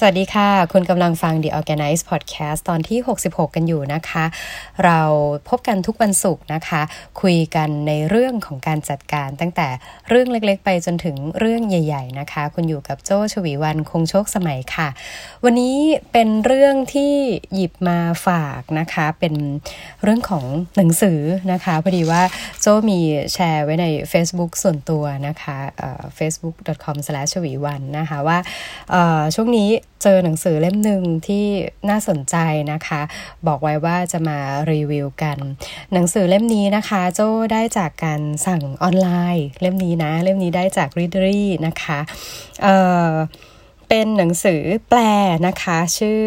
สวัสดีค่ะ คุณกำลังฟัง The Organize Podcast ตอนที่ 66 กันอยู่นะคะ เราพบกันทุกวันศุกร์นะคะ คุยกันในเรื่องของการจัดการตั้งแต่เรื่องเล็กๆ ไปจนถึงเรื่องใหญ่ ๆ นะคะ คุณอยู่กับโจชวีวันคงโชคสมัยค่ะ วันนี้เป็นเรื่องที่หยิบมาฝากนะคะ เป็นเรื่องของหนังสือนะคะพอดีว่าโจมีแชร์ไว้ใน Facebook ส่วนตัวนะคะ facebook.com ชวีวันนะคะว่าช่วงนี้ เจอหนังสือเล่มหนึ่งที่น่าสนใจนะคะ บอกไว้ว่าจะมารีวิวกัน หนังสือเล่มนี้นะคะ โจ้ได้จากการสั่งออนไลน์ เล่มนี้นะ เล่มนี้ได้จาก Readery นะคะเออเป็นหนังสือแปลนะคะ ชื่อ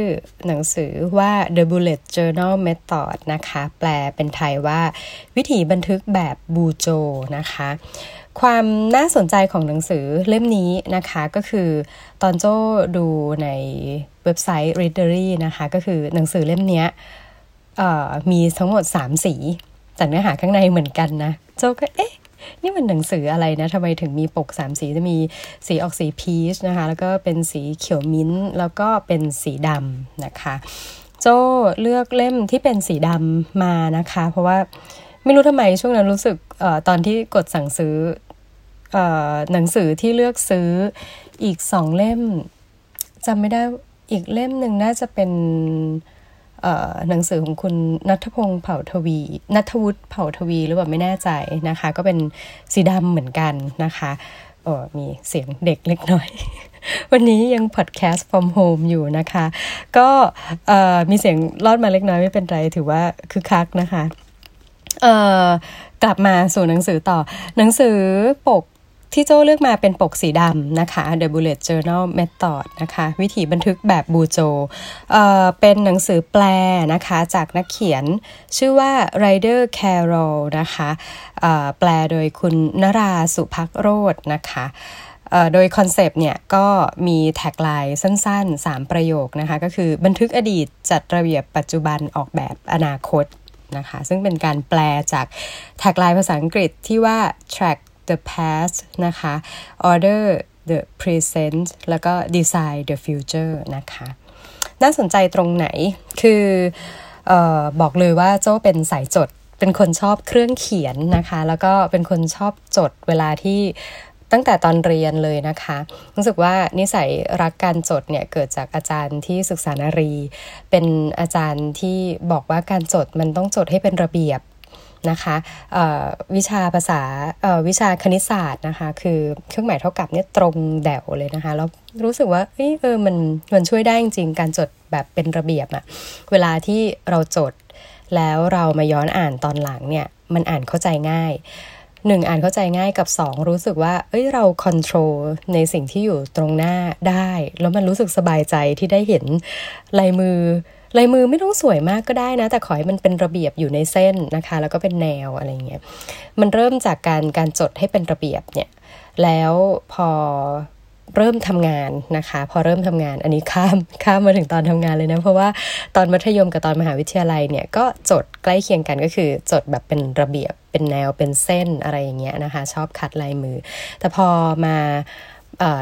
หนังสือว่า The Bullet Journal Method นะคะ แปลเป็นไทยว่าวิธีบันทึกแบบบูโจนะคะ ความน่าสนใจของหนังสือเล่มนี้นะคะก็คือตอนโจ้ดูในเว็บไซต์ Readery นะคะก็คือหนังสือเล่มนี้มีทั้งหมด 3 สีแต่เนื้อหาข้างในเหมือนกันนะโจ้ก็เอ๊ะนี่มันหนังสืออะไรนะทำไมถึงมีปกสามสีจะมีสีออกสีพีชนะคะ แล้วก็เป็นสีเขียวมิ้นแล้วก็เป็นสีดำนะคะ โจ้เลือกเล่มที่เป็นสีดำมานะคะ เพราะว่า ไม่รู้ทำไมช่วงนั้นรู้สึกอตอนที่กดสั่งซื้ออหนังสือที่เลือกซื้ออีกสองเล่มจำไม่ได้อีกเล่มหนึ่งน่าจะเป็นหนังสือของคุณนัทพงศ์เผ่าทวี นัทวุฒิเผ่าทวีหรือเปล่าไม่แน่ใจนะคะ ก็เป็นสีดำเหมือนกันนะคะโอ้มีเสียงเด็กเล็กน้อย วันนี้ยังพอดแคสต์ from home อยู่นะคะ ก็มีเสียงรอดมาเล็กน้อยไม่เป็นไร ถือว่าคือคักนะคะ เอ่อกลับมาสู่หนังสือต่อ หนังสือปกที่โจ้เลือกมาเป็นปกสีดำนะคะ The Bullet Journal Method นะคะ วิธีบันทึกแบบบูโจเอ่อเป็นหนังสือแปลนะคะ จากนักเขียนชื่อว่า Ryder Carroll นะคะเอ่อแปลโดยคุณนราสุภัคโรจน์นะคะโดย concept เนี่ยก็มี tagline สั้นๆ 3 ประโยคนะคะ ก็คือบันทึกอดีตจัดระเบียบปัจจุบันออกแบบอนาคต นะคะ ซึ่งเป็นการแปลจาก tagline ภาษาอังกฤษที่ว่า track the past นะคะ order the present แล้วก็ design the future นะคะ น่าสนใจตรงไหนคือออบอกเลยว่าโจ้เป็นสายจดเป็นคนชอบเครื่องเขียนนะคะ แล้วก็เป็นคนชอบจดเวลาที่ ตั้งแต่ตอนเรียนเลยนะคะ รู้สึกว่านิสัยรักการจดเนี่ยเกิดจากอาจารย์ที่ศึกษานารี เป็นอาจารย์ที่บอกว่าการจดมันต้องจดให้เป็นระเบียบนะคะวิชาภาษาวิชาคณิตศาสตร์นะคะ คือเครื่องหมายเท่ากับเนี่ยตรงแดวเลยนะคะ แล้วรู้สึกว่าเออมันมันช่วยได้จริงๆ การจดแบบเป็นระเบียบอะเวลาที่เราจดแล้วเรามาย้อนอ่านตอนหลังเนี่ย มันอ่านเข้าใจง่าย หนึ่งอ่านเข้าใจง่ายกับสองรู้สึกว่า เอ้ยเราคอนโทรลในสิ่งที่อยู่ตรงหน้าได้ แล้วมันรู้สึกสบายใจที่ได้เห็นลายมือลายมือไม่ต้องสวยมากก็ได้นะ แต่ขอให้มันเป็นระเบียบอยู่ในเส้นนะคะ แล้วก็เป็นแนวอะไรเงี้ยมันเริ่มจากการการจดให้เป็นระเบียบเนี่ย แล้วพอ เริ่มทำงานนะคะ พอเริ่มทำงานอันนี้ข้ามข้ามมาถึงตอนทำงานเลยนะ เพราะว่าตอนมัธยมกับตอนมหาวิทยาลัยเนี่ยก็จดใกล้เคียงกันก็คือจดแบบเป็นระเบียบเป็นแนวเป็นเส้นอะไรอย่างเงี้ยนะคะ ชอบคัดลายมือ แต่พอมา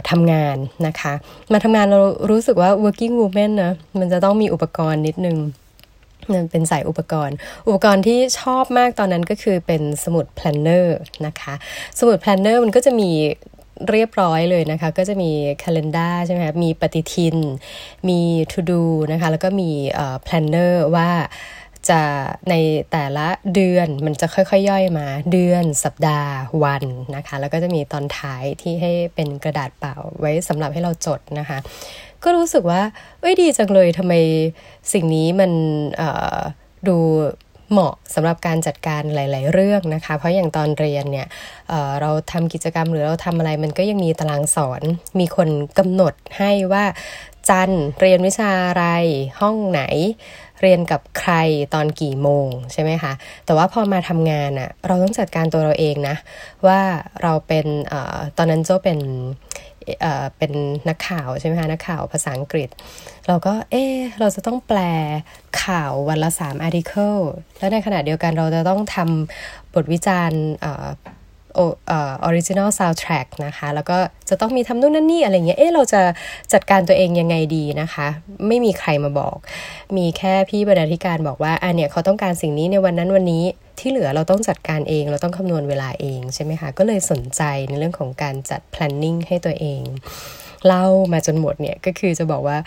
ทำงานนะคะ มาทำงานเรารู้สึกว่า working woman นะมันจะต้องมีอุปกรณ์นิดนึงเป็นสายอุปกรณ์ อุปกรณ์ที่ชอบมากตอนนั้นก็คือเป็นสมุด planner นะคะ สมุด planner มันก็จะมี เรียบร้อยเลยนะคะ ก็จะมี calendar ใช่ไหมคะมีปฏิทิน มี to do นะคะ แล้วก็มีเอ่อ planner ว่าจะในแต่ละเดือนมันจะค่อยๆ ย่อยมา เดือนสัปดาห์วันนะคะ แล้วก็จะมีตอนท้ายที่ให้เป็นกระดาษเปล่าไว้สำหรับให้เราจดนะคะ ก็รู้สึกว่า เอ้ยดีจังเลยทำไมสิ่งนี้มันดู เหมาะสำหรับการจัดการหลาย ๆ เรื่องนะคะ เพราะอย่างตอนเรียนเนี่ยเเราทำกิจกรรมหรือเราทำอะไรมันก็ยังมีตารางสอนมีคนกำหนดให้ว่าจันเรียนวิชาอะไรห้องไหน เรียนกับใครตอนกี่โมงใช่ไหมคะ แต่ว่าพอมาทำงานอะเราต้องจัดการตัวเราเองนะ ว่าเราเป็นตอนนั้นโจเป็น เป็นนักข่าวใช่ไหมคะนักข่าวภาษาอังกฤษ เราก็เออเราจะต้องแปลข่าววันละสาม article แล้วในขณะเดียวกันเราจะต้องทำบทวิจารณ์เอ่อ original soundtrack นะคะ แล้วก็จะต้องมีทำนู่นนั่นนี่อะไรเงี้ย เอ๊ะ เราจะจัดการตัวเองยังไงดีนะคะ ไม่มีใครมาบอก มีแค่พี่บรรณาธิการบอกว่า อะเนี่ยเขาต้องการสิ่งนี้ในวันนั้นวันนี้ ที่เหลือเราต้องจัดการเอง เราต้องคำนวณเวลาเองใช่ไหมคะก็เลยสนใจในเรื่องของการจัด planning ให้ตัวเองเล่ามาจนหมดเนี่ยก็คือจะบอกว่า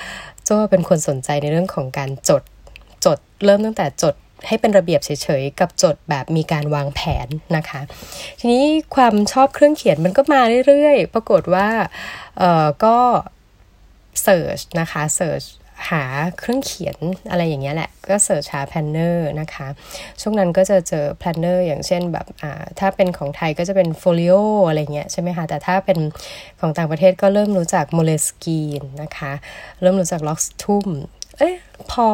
โจ้เป็นคนสนใจในเรื่องของการจดจดเริ่มตั้งแต่จดให้เป็นระเบียบเฉยๆ กับจดแบบมีการวางแผนนะคะ ทีนี้ความชอบเครื่องเขียนมันก็มาเรื่อยๆ ปรากฏว่าเออก็เสิร์ชนะคะเสิร์ช หาเครื่องเขียนอะไรอย่างเงี้ยแหละ ก็ search หา planner นะคะ ช่วงนั้นก็จะเจอ planner อย่างเช่นแบบอ่าถ้าเป็นของไทยก็จะเป็นโฟลิโออะไรเงี้ยใช่ไหมคะแต่ถ้าเป็นของต่างประเทศก็เริ่มรู้จัก Moleskine นะคะ เริ่มรู้จัก Leuchtturm เอ๊ะพอ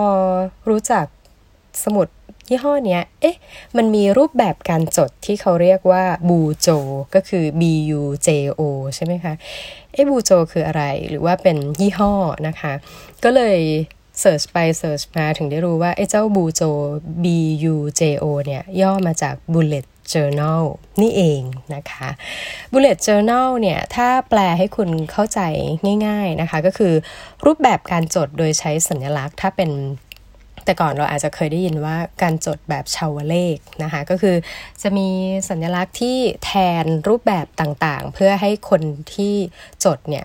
รู้จักสมุด ยี่ห้อเนี้ย เอ๊ะ มันมีรูปแบบการจดที่เขาเรียกว่าบูโจ ก็คือ B U J O ใช่ไหมคะ เอ๊ะบูโจคืออะไร หรือว่าเป็นยี่ห้อนะคะ ก็เลยเสิร์ชไปเสิร์ชมาถึงได้รู้ว่าไอ้เจ้าบูโจ B U J O เนี่ย ย่อมาจาก Bullet Journal นี่เองนะคะ Bullet Journal เนี่ย ถ้าแปลให้คุณเข้าใจง่าย ๆนะคะ ก็คือรูปแบบการจดโดยใช้สัญลักษณ์ถ้าเป็น แต่ก่อนเราอาจจะเคยได้ยินว่าการจดแบบชาวเลขนะคะ ก็คือจะมีสัญลักษณ์ที่แทนรูปแบบต่างๆ เพื่อให้คนที่จดเนี่ย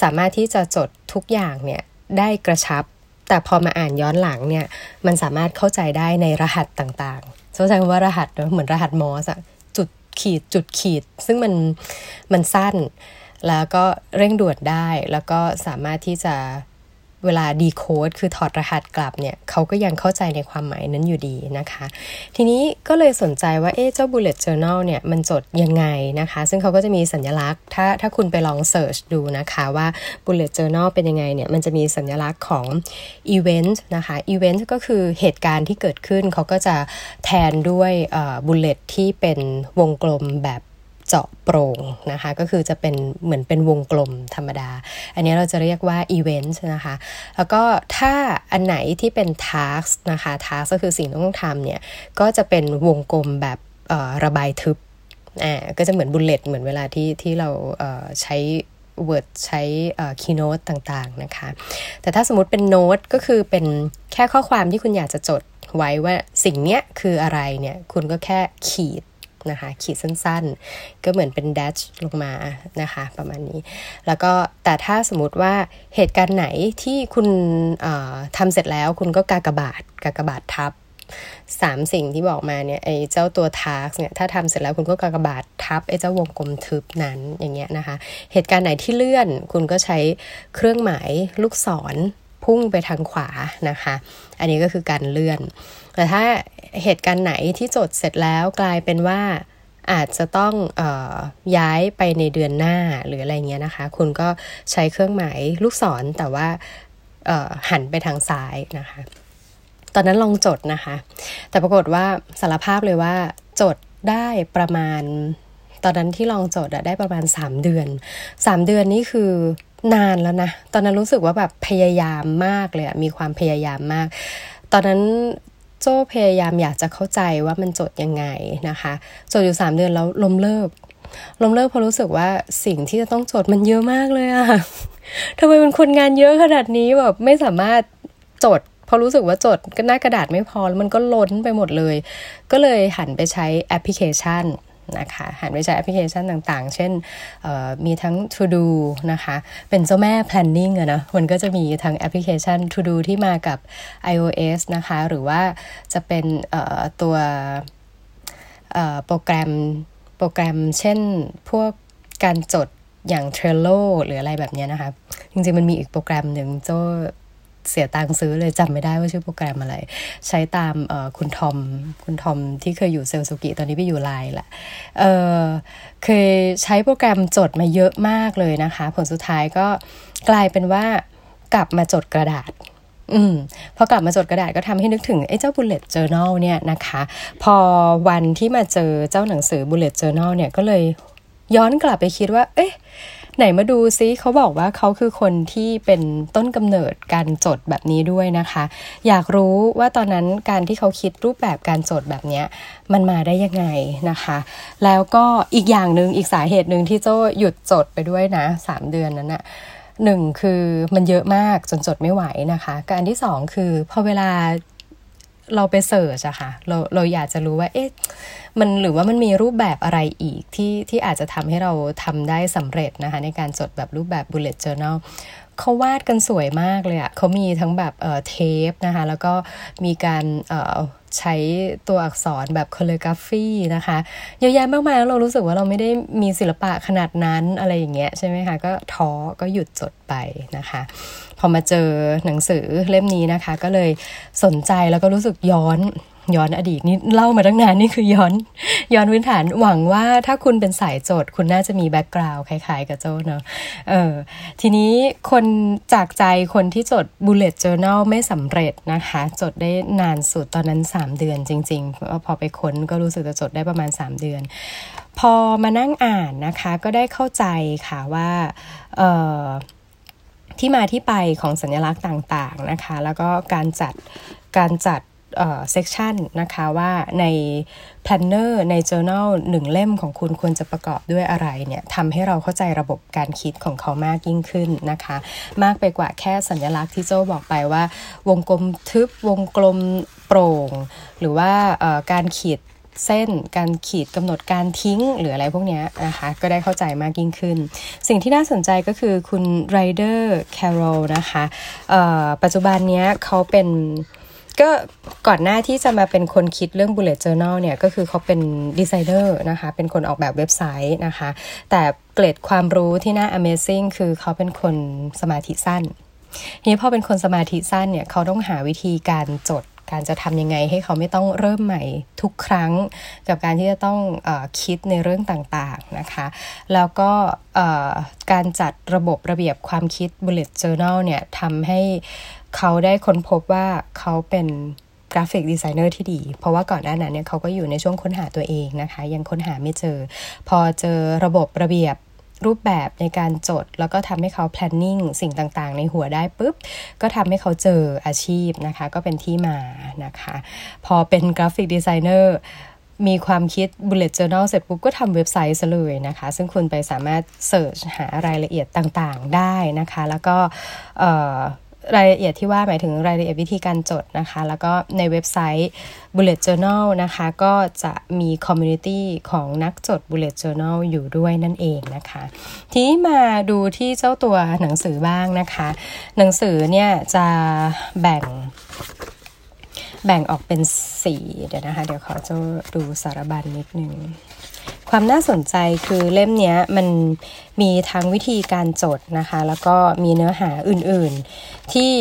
สามารถที่จะจดทุกอย่างเนี่ยได้กระชับ แต่พอมาอ่านย้อนหลังเนี่ยมันสามารถเข้าใจได้ในรหัสต่างๆเข้าใจว่ารหัสเหมือนรหัสมอสอะจุดขีดจุดขีด ซึ่งมันมันสั้นแล้วก็เร่งด่วนได้แล้วก็สามารถที่จะ เวลาดีโคดคือถอดรหัสกลับเนี่ยเขาก็ยังเข้าใจในความหมายนั้นอยู่ดีนะคะ ทีนี้ก็เลยสนใจว่าเอ๊ะเจ้า bullet journal เนี่ยมันจดยังไงนะคะ ซึ่งเขาก็จะมีสัญลักษณ์ ถ้าถ้าคุณไปลองเสิร์ชดูนะคะว่า bullet journal เป็นยังไงเนี่ยมันจะมีสัญลักษณ์ของ event นะคะ event ก็คือเหตุการณ์ที่เกิดขึ้นเขาก็จะแทนด้วย bullet ที่เป็นวงกลมแบบ เจาะโปร่งนะคะ ก็คือจะเป็นเหมือนเป็นวงกลมธรรมดา อันนี้เราจะเรียกว่า event นะคะ แล้วก็ถ้าอันไหนที่เป็น task นะคะ task ก็คือสิ่งที่ต้องทำเนี่ย ก็จะเป็นวงกลมแบบระบายทึบอ่าก็จะเหมือนบุลเลตเหมือนเวลาที่ที่เราใช้ Word ใช้ Keynote ต่างๆนะคะ แต่ถ้าสมมติเป็นโน้ตก็คือเป็นแค่ข้อความที่คุณอยากจะจดไว้ว่าสิ่งเนี้ยคืออะไรเนี่ย คุณก็แค่ขีด นะคะขีดสั้นๆ ก็เหมือนเป็นดัชลงมานะคะประมาณนี้ แล้วก็แต่ถ้าสมมติว่าเหตุการณ์ไหนที่คุณทำเสร็จแล้วคุณก็กากบาทกากบาททับสามสิ่งที่บอกมาเนี่ยไอ้เจ้าตัวทาร์กเนี่ยถ้าทำเสร็จแล้วคุณก็กากบาททับไอ้เจ้าวงกลมทึบนั้นอย่างเงี้ยนะคะ เหตุการณ์ไหนที่เลื่อนคุณก็ใช้เครื่องหมายลูกศรพุ่งไปทางขวานะคะ อันนี้ก็คือการเลื่อน แต่ถ้า เหตุการณ์ไหนที่จดเสร็จแล้วกลายเป็นว่าอาจจะต้องออย้ายไปในเดือนหน้าหรืออะไรเงี้ยนะคะ คุณก็ใช้เครื่องหมายลูกศรแต่ว่าหันไปทางซ้ายนะคะ ตอนนั้นลองจดนะคะ แต่ปรากฏว่าสารภาพเลยว่าจดได้ประมาณ ตอนนั้นที่ลองจดได้ประมาณ 3 เดือน 3 เดือนนี่คือนานแล้วนะ ตอนนั้นรู้สึกว่าแบบพยายามมากเลยมีความพยายามมาก ตอนนั้น โจ้พยายามอยากจะเข้าใจว่ามันจดยังไงนะคะจดอยู่สามเดือนแล้วล้มเลิกล้มเลิกเพราะรู้สึกว่าสิ่งที่จะต้องจดมันเยอะมากเลยอะทำไมเป็นคนงานเยอะขนาดนี้แบบไม่สามารถจดพอรู้สึกว่าจดก็หน้ากระดาษไม่พอแล้วมันก็ล้นไปหมดเลย ก็เลยหันไปใช้แอปพลิเคชัน นะคะหันไปใช้แอปพลิเคชันต่างๆ เช่นมีทั้ง To Do นะคะ เป็นเจ้าแม่ planning อะนะมันก็จะมีทั้งแอปพลิเคชัน To Do ที่มากับ iOS นะคะ หรือว่าจะเป็นตัวโปรแกรมโปรแกรมเช่นพวกการจดอย่าง Trello หรืออะไรแบบนี้นะคะ จริงๆ มันมีอีกโปรแกรมหนึ่งโจ เสียตังค์ซื้อเลยจำไม่ได้ว่าชื่อโปรแกรมอะไร ใช้ตามคุณทอมคุณทอมที่เคยอยู่เซลสุกิตอนนี้ไปอยู่ไลน์ละเออเคยใช้โปรแกรมจดมาเยอะมากเลยนะคะ ผลสุดท้ายก็กลายเป็นว่ากลับมาจดกระดาษอืมพอกลับมาจดกระดาษก็ทำให้นึกถึงไอ้เจ้า bullet journal เนี่ยนะคะ พอวันที่มาเจอเจ้าหนังสือ bullet journal เนี่ยก็เลยย้อนกลับไปคิดว่า เอ๊ะ ไหนมาดูซิเขาบอกว่าเขาคือคนที่เป็นต้นกำเนิดการจดแบบนี้ด้วยนะคะ อยากรู้ว่าตอนนั้นการที่เขาคิดรูปแบบการจดแบบนี้มันมาได้ยังไงนะคะ แล้วก็อีกอย่างหนึ่งอีกสาเหตุหนึ่งที่โจ้หยุดจดไปด้วยนะสามเดือนนั้นนะหนึ่งคือมันเยอะมากจนจดไม่ไหวนะคะ การที่สองคือพอเวลา เราไปเสิร์ชอะค่ะเราเราอยากจะรู้ว่าเอ๊ะมันหรือว่ามันมีรูปแบบอะไรอีกที่ที่อาจจะทำให้เราทำได้สำเร็จนะคะในการจดแบบรูปแบบ bullet journal เขาวาดกันสวยมากเลยอะเขามีทั้งแบบเอ่อเทปนะคะ แล้วก็มีการเอ่อใช้ตัวอักษรแบบ calligraphy นะคะเยอะแยะมากมายแล้วเรารู้สึกว่าเราไม่ได้มีศิลปะขนาดนั้นอะไรอย่างเงี้ยใช่ไหมคะ ก็ท้อก็หยุดจดไปนะคะ พอมาเจอหนังสือเล่มนี้นะคะ ก็เลยสนใจแล้วก็รู้สึกย้อน ย้อนอดีตนี่เล่ามาตั้งนานนี่คือย้อนย้อนพื้นฐานหวังว่าถ้าคุณเป็นสายโจทย์ คุณน่าจะมีแบ็กกราวด์คล้ายๆ กับโจเนอะเออทีนี้คนจากใจคนที่จด bullet journal ไม่สำเร็จนะคะ จดได้นานสุดตอนนั้น 3 เดือนจริงๆ พอไปค้นก็รู้สึกจะจดได้ประมาณ 3 เดือน พอมานั่งอ่านนะคะ ก็ได้เข้าใจค่ะว่า เออที่มาที่ไปของสัญลักษณ์ต่างๆนะคะ แล้วก็การจัดการจัด เซกชันนะคะว่าใน planner ใน journal หนึ่งเล่มของคุณควรจะประกอบด้วยอะไรเนี่ยทำให้เราเข้าใจระบบการคิดของเขามากยิ่งขึ้นนะคะ มากไปกว่าแค่สัญลักษณ์ที่โจ้บอกไปว่า วงกลมทึบวงกลมโปร่ง หรือว่าการขีดเส้นการขีดกำหนดการทิ้งหรืออะไรพวกนี้นะคะ ก็ได้เข้าใจมากยิ่งขึ้น สิ่งที่น่าสนใจก็คือคุณไรเดอร์แคโรลนะคะปัจจุบันนี้เขาเป็น ก็ก่อนหน้าที่จะมาเป็นคนคิดเรื่อง bullet journal เนี่ยก็คือเขาเป็นดีไซเนอร์นะคะ เป็นคนออกแบบเว็บไซต์นะคะ แต่เกร็ดความรู้ที่น่า amazing คือเขาเป็นคนสมาธิสั้นนี้พอเป็นคนสมาธิสั้นเนี่ยเขาต้องหาวิธีการจดการจะทำยังไงให้เขาไม่ต้องเริ่มใหม่ทุกครั้ง กับการที่จะต้องอคิดในเรื่องต่างๆนะคะ แล้วก็การจัดระบบระเบียบความคิด bullet journal เนี่ยทำให้ เขาได้ค้นพบว่าเขาเป็นกราฟิกดีไซเนอร์ที่ดี เพราะว่าก่อนหน้านั้นเนี่ยเขาก็อยู่ในช่วงค้นหาตัวเองนะคะ ยังค้นหาไม่เจอ พอเจอระบบระเบียบรูปแบบในการจด แล้วก็ทำให้เขา planning สิ่งต่างๆ ในหัวได้ปุ๊บ ก็ทำให้เขาเจออาชีพนะคะ ก็เป็นที่มานะคะ พอเป็นกราฟิกดีไซเนอร์มีความคิด bullet journal เสร็จปุ๊บก็ทำเว็บไซต์ซะเลยนะคะ ซึ่งคุณไปสามารถ search หารายละเอียดต่างๆได้นะคะ แล้วก็ รายละเอียดที่ว่าหมายถึงรายละเอียดวิธีการจดนะคะ แล้วก็ในเว็บไซต์ Bullet Journal นะคะ ก็จะมี community ของนักจด Bullet Journal อยู่ด้วยนั่นเองนะคะ ทีนี้มาดูที่เจ้าตัวหนังสือบ้างนะคะ หนังสือเนี่ยจะแบ่งแบ่งออกเป็นสี่เดี๋ยวนะคะ เดี๋ยวขอจะดูสารบัญนิดนึง ความน่าสนใจคือเล่มนี้มันมีทั้งวิธีการจดนะคะ แล้วก็มีเนื้อหาอื่นๆ ที่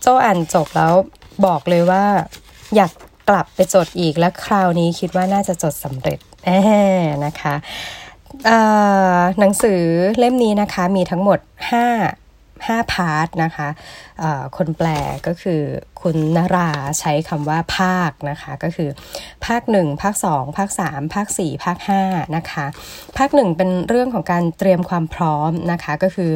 โจอ่านจบแล้วบอกเลยว่าอยากกลับไปจดอีกและคราวนี้คิดว่าน่าจะจดสำเร็จแนะคะหนังสือเล่มนี้นะคะมีทั้งหมด 5 5 พาร์ทนะคะคนแปลก็คือคุณนราใช้คำว่าภาคนะคะ ก็คือ ภาค 1 ภาค 2 ภาค 3 ภาค 4 ภาค 5 นะคะ ภาค 1 เป็นเรื่องของการเตรียมความพร้อมนะคะ ก็คือ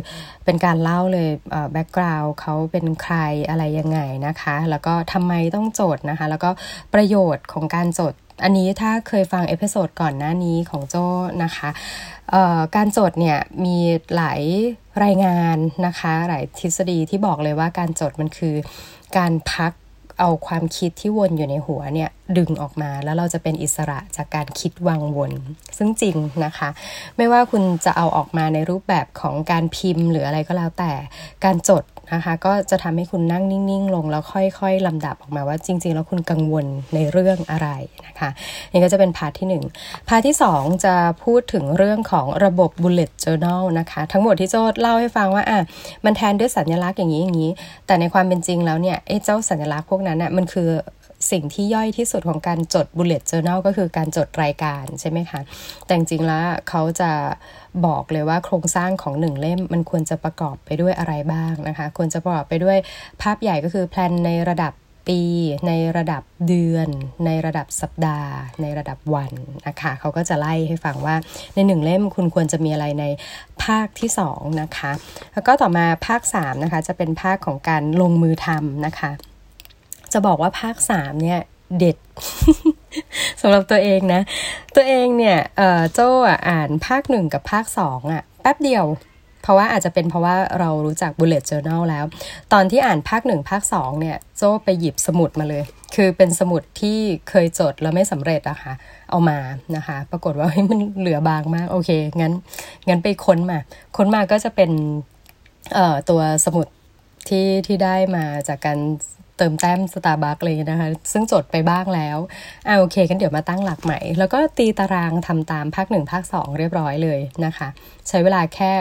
เป็นการเล่าเลย background เขาเป็นใครอะไรยังไงนะคะ แล้วก็ทำไมต้องโจทย์นะคะ แล้วก็ประโยชน์ของการโจทย์ อันนี้ถ้าเคยฟัง episode ก่อนหน้านี้ของโจ้นะคะการจดเนี่ยมีหลายรายงานนะคะ หลายทฤษฎีที่บอกเลยว่าการจดมันคือการพักเอาความคิดที่วนอยู่ในหัวเนี่ยดึงออกมาแล้วเราจะเป็นอิสระจากการคิดวังวน ซึ่งจริงนะคะ ไม่ว่าคุณจะเอาออกมาในรูปแบบของการพิมพ์หรืออะไรก็แล้วแต่ การจด นะคะ ก็จะทำให้คุณนั่งนิ่งๆ ลงแล้วค่อยๆลำดับออกมาว่าจริง ๆ แล้วคุณกังวลในเรื่องอะไรนะคะนี่ก็จะเป็น part ที่ 1 part ที่ 2 จะพูดถึงเรื่องของระบบ bullet journal นะคะ ทั้งหมดที่โจ้เล่าให้ฟังว่าอะมันแทนด้วยสัญลักษณ์อย่างนี้อย่างนี้ แต่ในความเป็นจริงแล้วเนี่ยไอ้เจ้าสัญลักษณ์พวกนั้นน่ะมันคือ สิ่งที่ย่อยที่สุดของการจด bullet journal ก็คือการจดรายการใช่ไหมคะ แต่จริงๆแล้วเขาจะบอกเลยว่าโครงสร้างของหนึ่งเล่มมันควรจะประกอบไปด้วยอะไรบ้างนะคะ ควรจะประกอบไปด้วยภาพใหญ่ก็คือแพลนในระดับปีในระดับเดือน ในระดับสัปดาห์ ในระดับวันนะคะเขาก็จะไล่ให้ฟังว่าในหนึ่งเล่มคุณควรจะมีอะไรในภาคที่2นะคะแล้วก็ต่อมาภาค3นะคะจะเป็นภาคของการลงมือทำนะคะ จะบอกว่าภาค3เนี่ยเด็ดสำหรับตัวเองนะ ตัวเองเนี่ยโจ้อ่านภาคหนึ่งกับภาคสองอะแป๊บเดียว เพราะว่าอาจจะเป็นเพราะว่าเรารู้จัก bullet journal แล้ว ตอนที่อ่านภาคหนึ่งภาคสองเนี่ยโจ้ไปหยิบสมุดมาเลย คือเป็นสมุดที่เคยจดแล้วไม่สำเร็จอะคะ่ะ เอามานะคะ ปรากฏว่ามันเหลือบางมาก โอเค งั้น งั้นไปค้นมา ค้นมาก็จะเป็นเอ่อตัวสมุดที่ที่ได้มาจากการ เติมแต้มสตาร์บัคเลยนะคะ ซึ่งจดไปบ้างแล้วอ่าโอเคกันเดี๋ยวมาตั้งหลักใหม่ แล้วก็ตีตารางทำตามภาคหนึ่งภาคสองเรียบร้อยเลยนะคะ ใช้เวลาแค่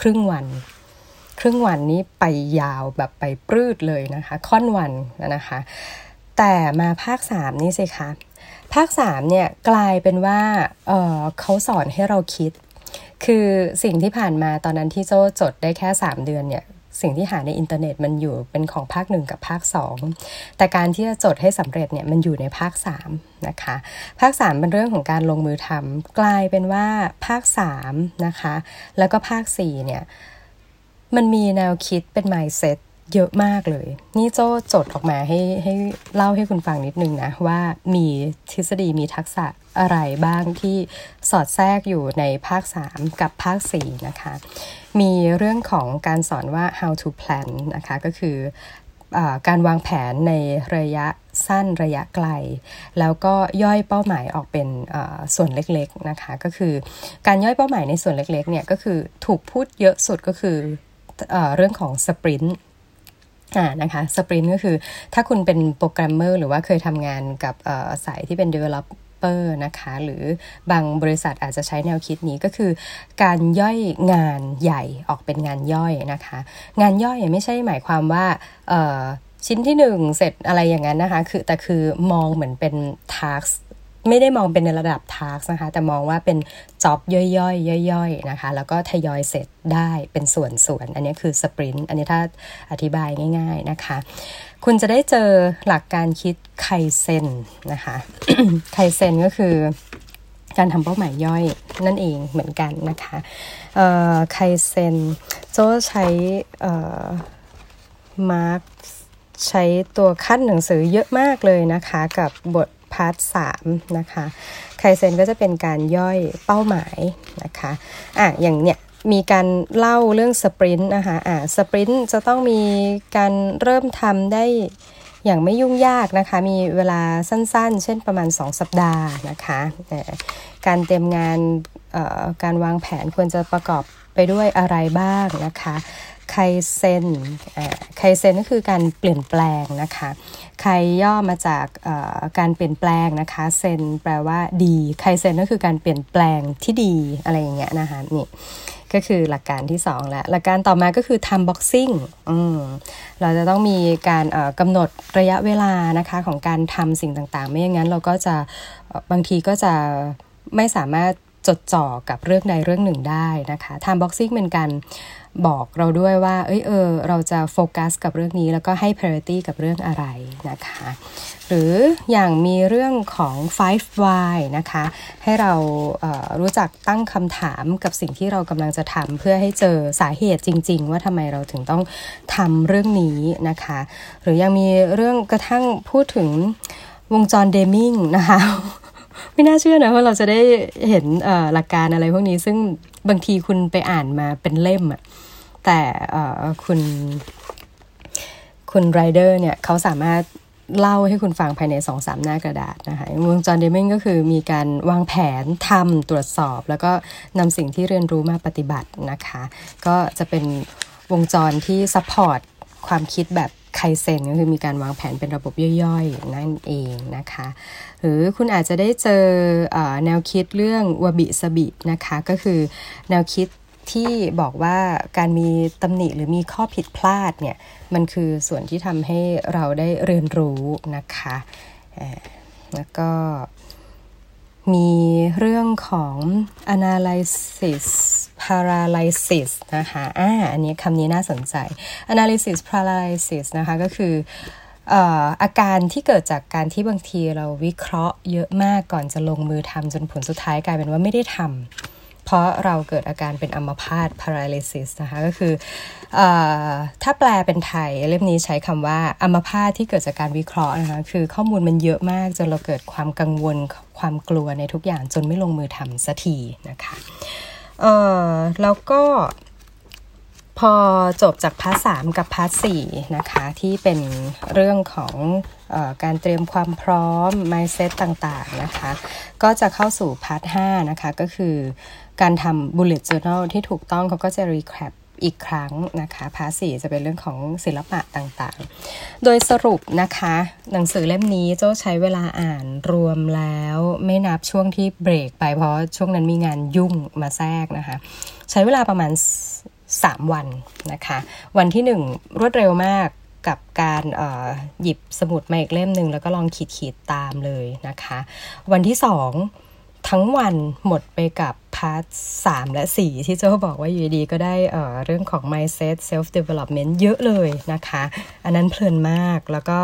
ครึ่งวัน ครึ่งวันนี้ไปยาวแบบไปปลื้ดเลยนะคะ ค่อนวันนะคะ แต่มาภาคสามนี่สิคะภาคสามเนี่ยกลายเป็นว่าเเขาสอนให้เราคิดคือสิ่งที่ผ่านมาตอนนั้นที่โจ้จดได้แค่ 3 เดือนเนี่ย สิ่งที่หาในอินเทอร์เน็ตมันอยู่เป็นของภาคหนึ่งกับภาคสองแต่การที่จะจดให้สำเร็จเนี่ยมันอยู่ในภาคสามนะคะภาคสามเป็นเรื่องของการลงมือทำกลายเป็นว่าภาคสามนะคะแล้วก็ภาคสี่เนี่ยมันมีแนวคิดเป็น mindset เยอะมากเลย นี่โจ้จดออกมาให้ให้เล่าให้คุณฟังนิดนึงนะ ว่ามีทฤษฎีมีทักษะอะไรบ้างที่สอดแทรกอยู่ในภาค 3 กับภาค 4 นะคะ มีเรื่องของการสอนว่า how to plan นะคะก็คืออการวางแผนในระยะสั้นระยะไกล แล้วก็ย่อยเป้าหมายออกเป็นส่วนเล็กๆนะคะก็คือการย่อยเป้าหมายในส่วนเล็กๆเนี่ยก็คือถูกพูดเยอะสุดก็คืออเรื่องของสปรินต์อ่านะคะ sprint ก็คือถ้าคุณเป็นโปรแกรมเมอร์หรือว่าเคยทำงานกับสายที่เป็น develop อร์นะคะ หรือบางบริษัทอาจจะใช้แนวคิดนี้ก็คือ การย่อยงานใหญ่ออกเป็นงานย่อยนะคะ งานย่อยไม่ใช่หมายความว่าชิ้นที่หนึ่งเสร็จอะไรอย่างนั้นนะคะ คือแต่คือมองเหมือนเป็น task ไม่ได้มองเป็นในระดับ task นะคะ แต่มองว่าเป็น job ย่อยๆย่อยๆนะคะ แล้วก็ทยอยเสร็จได้เป็นส่วนๆ อันนี้คือ sprint อันนี้ถ้าอธิบายง่าย ๆนะคะ คุณจะได้เจอหลักการคิดไคเซนนะคะไคเซนก็คือการทำเป้าหมายย่อยนั่นเองเหมือนกันนะคะไคเซนโจ้ใช้ mark ใช้ตัวคั่นหนังสือเยอะมากเลยนะคะ กับบท part สามนะคะไคเซนก็จะเป็นการย่อยเป้าหมายนะคะอะอย่างเนี้ยมีการเล่าเรื่องสปรินต์นะคะอะสปรินต์จะต้องมีการเริ่มทำได้อย่างไม่ยุ่งยากนะคะ มีเวลาสั้นๆ เช่นประมาณ 2 สัปดาห์นะคะการเตรียมงานการวางแผนควรจะประกอบไปด้วยอะไรบ้างนะคะ ไคเซนไคเซนก็คือการเปลี่ยนแปลงนะคะ ไคย่อมาจากการเปลี่ยนแปลงนะคะ เซนแปลว่าดี ไคเซนก็คือการเปลี่ยนแปลงที่ดีอะไรอย่างเงี้ยนะคะนี่ก็คือหลักการที่2แล้วหลักการต่อมาก็คือ time boxing เราจะต้องมีการกำหนดระยะเวลานะคะของการทำสิ่งต่างๆ ไม่อย่างนั้นเราก็จะบางทีก็จะไม่สามารถจดจ่อกับเรื่องใดเรื่องหนึ่งได้นะคะ time boxing เป็นการ บอกเราด้วยว่าเอ้ยเออเราจะโฟกัสกับเรื่องนี้แล้วก็ให้ priority กับเรื่องอะไรนะคะ หรืออย่างมีเรื่องของ5 why นะคะ ให้เราเรู้จักตั้งคำถามกับสิ่งที่เรากำลังจะทำเพื่อให้เจอสาเหตุจริง ๆ ว่าทำไมเราถึงต้องทำเรื่องนี้นะคะ หรือยังมีเรื่องกระทั่งพูดถึงวงจรเดมิงนะคะไม่น่าเชื่อนะว่าเราจะได้เห็นหลักการอะไรพวกนี้ซึ่งบางทีคุณไปอ่านมาเป็นเล่มอะ แต่คุณคุณไรเดอร์เนี่ยเขาสามารถเล่าให้คุณฟังภายในสองสามหน้ากระดาษนะคะวงจรเดมิงก็คือมีการวางแผนทำตรวจสอบ แล้วก็นำสิ่งที่เรียนรู้มาปฏิบัตินะคะ ก็จะเป็นวงจรที่ support ความคิดแบบไคเซนก็คือมีการวางแผนเป็นระบบย่อยๆ นั่นเองนะคะ หรือคุณอาจจะได้เจออแนวคิดเรื่องวาบิซาบินะคะ ก็คือแนวคิด ที่บอกว่าการมีตำหนิหรือมีข้อผิดพลาดเนี่ยมันคือส่วนที่ทำให้เราได้เรียนรู้นะคะแล้วก็มีเรื่องของ analysis paralysis นะคะอ่าอันนี้คำนี้น่าสนใจ analysis paralysis นะคะก็คืออาการที่เกิดจากการที่บางทีเราวิเคราะห์เยอะมากก่อนจะลงมือทำจนผลสุดท้ายกลายเป็นว่าไม่ได้ทำ เพราะเราเกิดอาการเป็นอัมพาต paralysis นะคะก็คืออถ้าแปลเป็นไทยเล่มนี้ใช้คำว่าอัมพาตที่เกิดจากการวิเคราะห์นะคะคือข้อมูลมันเยอะมากจนเราเกิดความกังวลความกลัวในทุกอย่างจนไม่ลงมือทำสักทีนะคะแล้วก็พอจบจาก part สามกับ part สี่นะคะที่เป็นเรื่องของ การเตรียมความพร้อม mindset ต่างๆนะคะ ก็จะเข้าสู่ part ห้านะคะ ก็คือการทำ bullet journal ที่ถูกต้องเขาก็จะ recap อีกครั้งนะคะ part สี่จะเป็นเรื่องของศิลปะต่างๆ โดยสรุปนะคะ หนังสือเล่มนี้โจ้ใช้เวลาอ่านรวมแล้วไม่นับช่วงที่เบรกไปเพราะช่วงนั้นมีงานยุ่งมาแทรกนะคะ ใช้เวลาประมาณ 3 วันนะคะ วันที่ 1 รวดเร็วมาก กับการหยิบสมุดมาอีกเล่มหนึ่งแล้วก็ลองขีดขีดตามเลยนะคะ วันที่2ทั้งวันหมดไปกับ part สามและ4ที่โจ้บอกว่าอยู่ดีก็ได้เรื่องของ mindset self development เยอะเลยนะคะ อันนั้นเพลินมากแล้วก็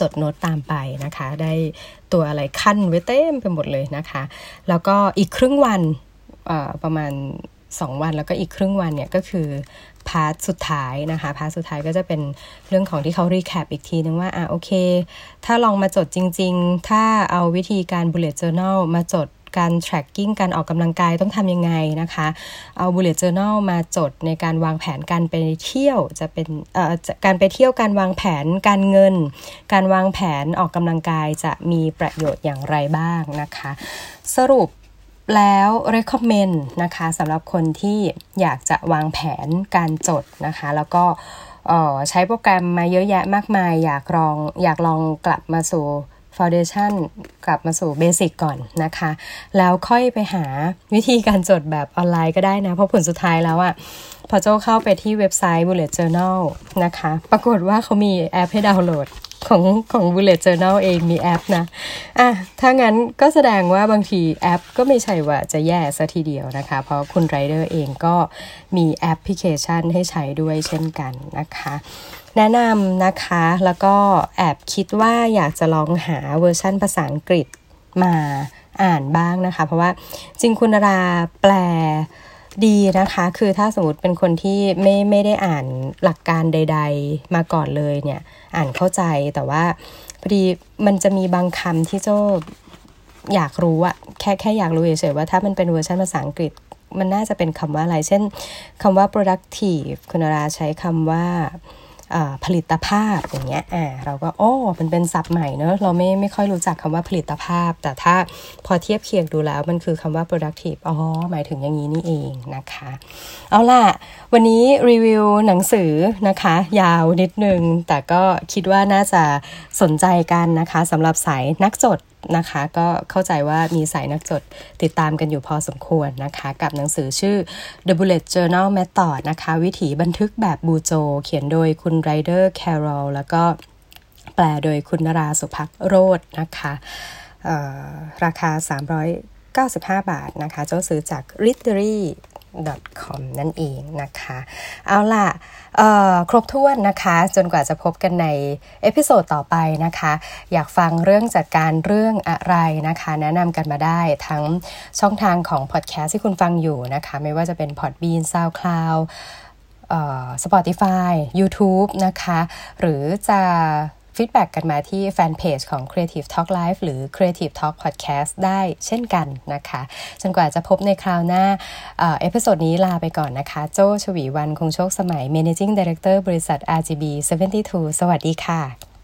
จดโน้ตตามไปนะคะ ได้ตัวอะไรคั่นไว้เต็มไปหมดเลยนะคะ แล้วก็อีกครึ่งวันประมาณ 2 วันแล้วก็อีกครึ่งวันเนี่ยก็คือ part สุดท้ายนะคะ part สุดท้ายก็จะเป็นเรื่องของที่เขา recap อีกทีนึงว่าอะโอเค ถ้าลองมาจดจริง ๆ ถ้าเอาวิธีการ bullet journal มาจดการ tracking การออกกำลังกายต้องทำยังไงนะคะ เอา bullet journal มาจดในการวางแผนการไปเที่ยวจะเป็นเอ่อการไปเที่ยวการวางแผนการเงิน การวางแผนออกกำลังกายจะมีประโยชน์อย่างไรบ้างนะคะ สรุป แล้ว recommend นะคะสำหรับคนที่อยากจะวางแผนการจดนะคะ แล้วก็ใช้โปรแกรมมาเยอะแยะมากมาย อยากลองอยากลองกลับมาสู่ Foundation กลับมาสู่เบสิกก่อนนะคะ แล้วค่อยไปหาวิธีการจดแบบออนไลน์ก็ได้นะ เพราะผลสุดท้ายแล้วอะพอโจเข้าไปที่เว็บไซต์ Bullet Journal นะคะ ปรากฏว่าเขามีแอปให้ดาวน์โหลด ของของ Bullet Journal เองมีแอปนะอะถ้างั้นก็แสดงว่าบางทีแอปก็ไม่ใช่ว่าจะแย่ซะทีเดียวนะคะ เพราะคุณไรเดอร์เองก็มีแอปพลิเคชันให้ใช้ด้วยเช่นกันนะคะแนะนำนะคะแล้วก็แอบคิดว่าอยากจะลองหาเวอร์ชั่นภาษาอังกฤษมาอ่านบ้างนะคะ เพราะว่าจริงคุณราแปล ดีนะคะ คือถ้าสมมติเป็นคนที่ไม่ไม่ได้อ่านหลักการใด ๆ มาก่อนเลยเนี่ย อ่านเข้าใจแต่ว่าพอดีมันจะมีบางคำที่โจอยากรู้อะแค่แค่อยากรู้เฉยๆว่าถ้ามันเป็นเวอร์ชันภาษาอังกฤษ มันน่าจะเป็นคำว่าอะไร เช่นคำว่า productive คุณราใช้คำว่า ผลิตภาพอย่างเงี้ยอ่าเราก็โอ้มันเป็นศัพท์ใหม่เนอะเราไม่ไม่ค่อยรู้จักคำว่าผลิตภาพ แต่ถ้าพอเทียบเคียงดูแล้วมันคือคำว่า productive อ๋อหมายถึงอย่างนี้นี่เองนะคะ เอาล่ะวันนี้รีวิวหนังสือนะคะ ยาวนิดนึง แต่ก็คิดว่าน่าจะสนใจกันนะคะสำหรับสายนักจดนะคะ ก็เข้าใจว่ามีสายนักจดติดตามกันอยู่พอสมควรนะคะ กับหนังสือชื่อ The Bullet Journal Method นะคะ วิถีบันทึกแบบบูโจ เขียนโดยคุณไรเดอร์แคโรลแล้วก็แปลโดยคุณนราสุภักโรดนะคะราคา 395 บาทนะคะ เจ้าซื้อจาก r i t e r y com นั่นเองนะคะ เอาล่ะครบถ้วนนะคะ จนกว่าจะพบกันใน episode ต่อไปนะคะ อยากฟังเรื่องจัดการเรื่องอะไรนะคะ แนะนำกันมาได้ทั้งช่องทางของพอดแคสต์ที่คุณฟังอยู่นะคะ ไม่ว่าจะเป็น Podbean SoundCloud Spotify YouTube นะคะ หรือจะ feedback กันมาที่แฟนเพจของ Creative Talk Live หรือ Creative Talk Podcast ได้เช่นกันนะคะ จนกว่าจะพบในคราวหน้า episode นี้ลาไปก่อนนะคะ โจชวีวันคงโชคสมัย Managing Director บริษัท RGB 72 สวัสดีค่ะ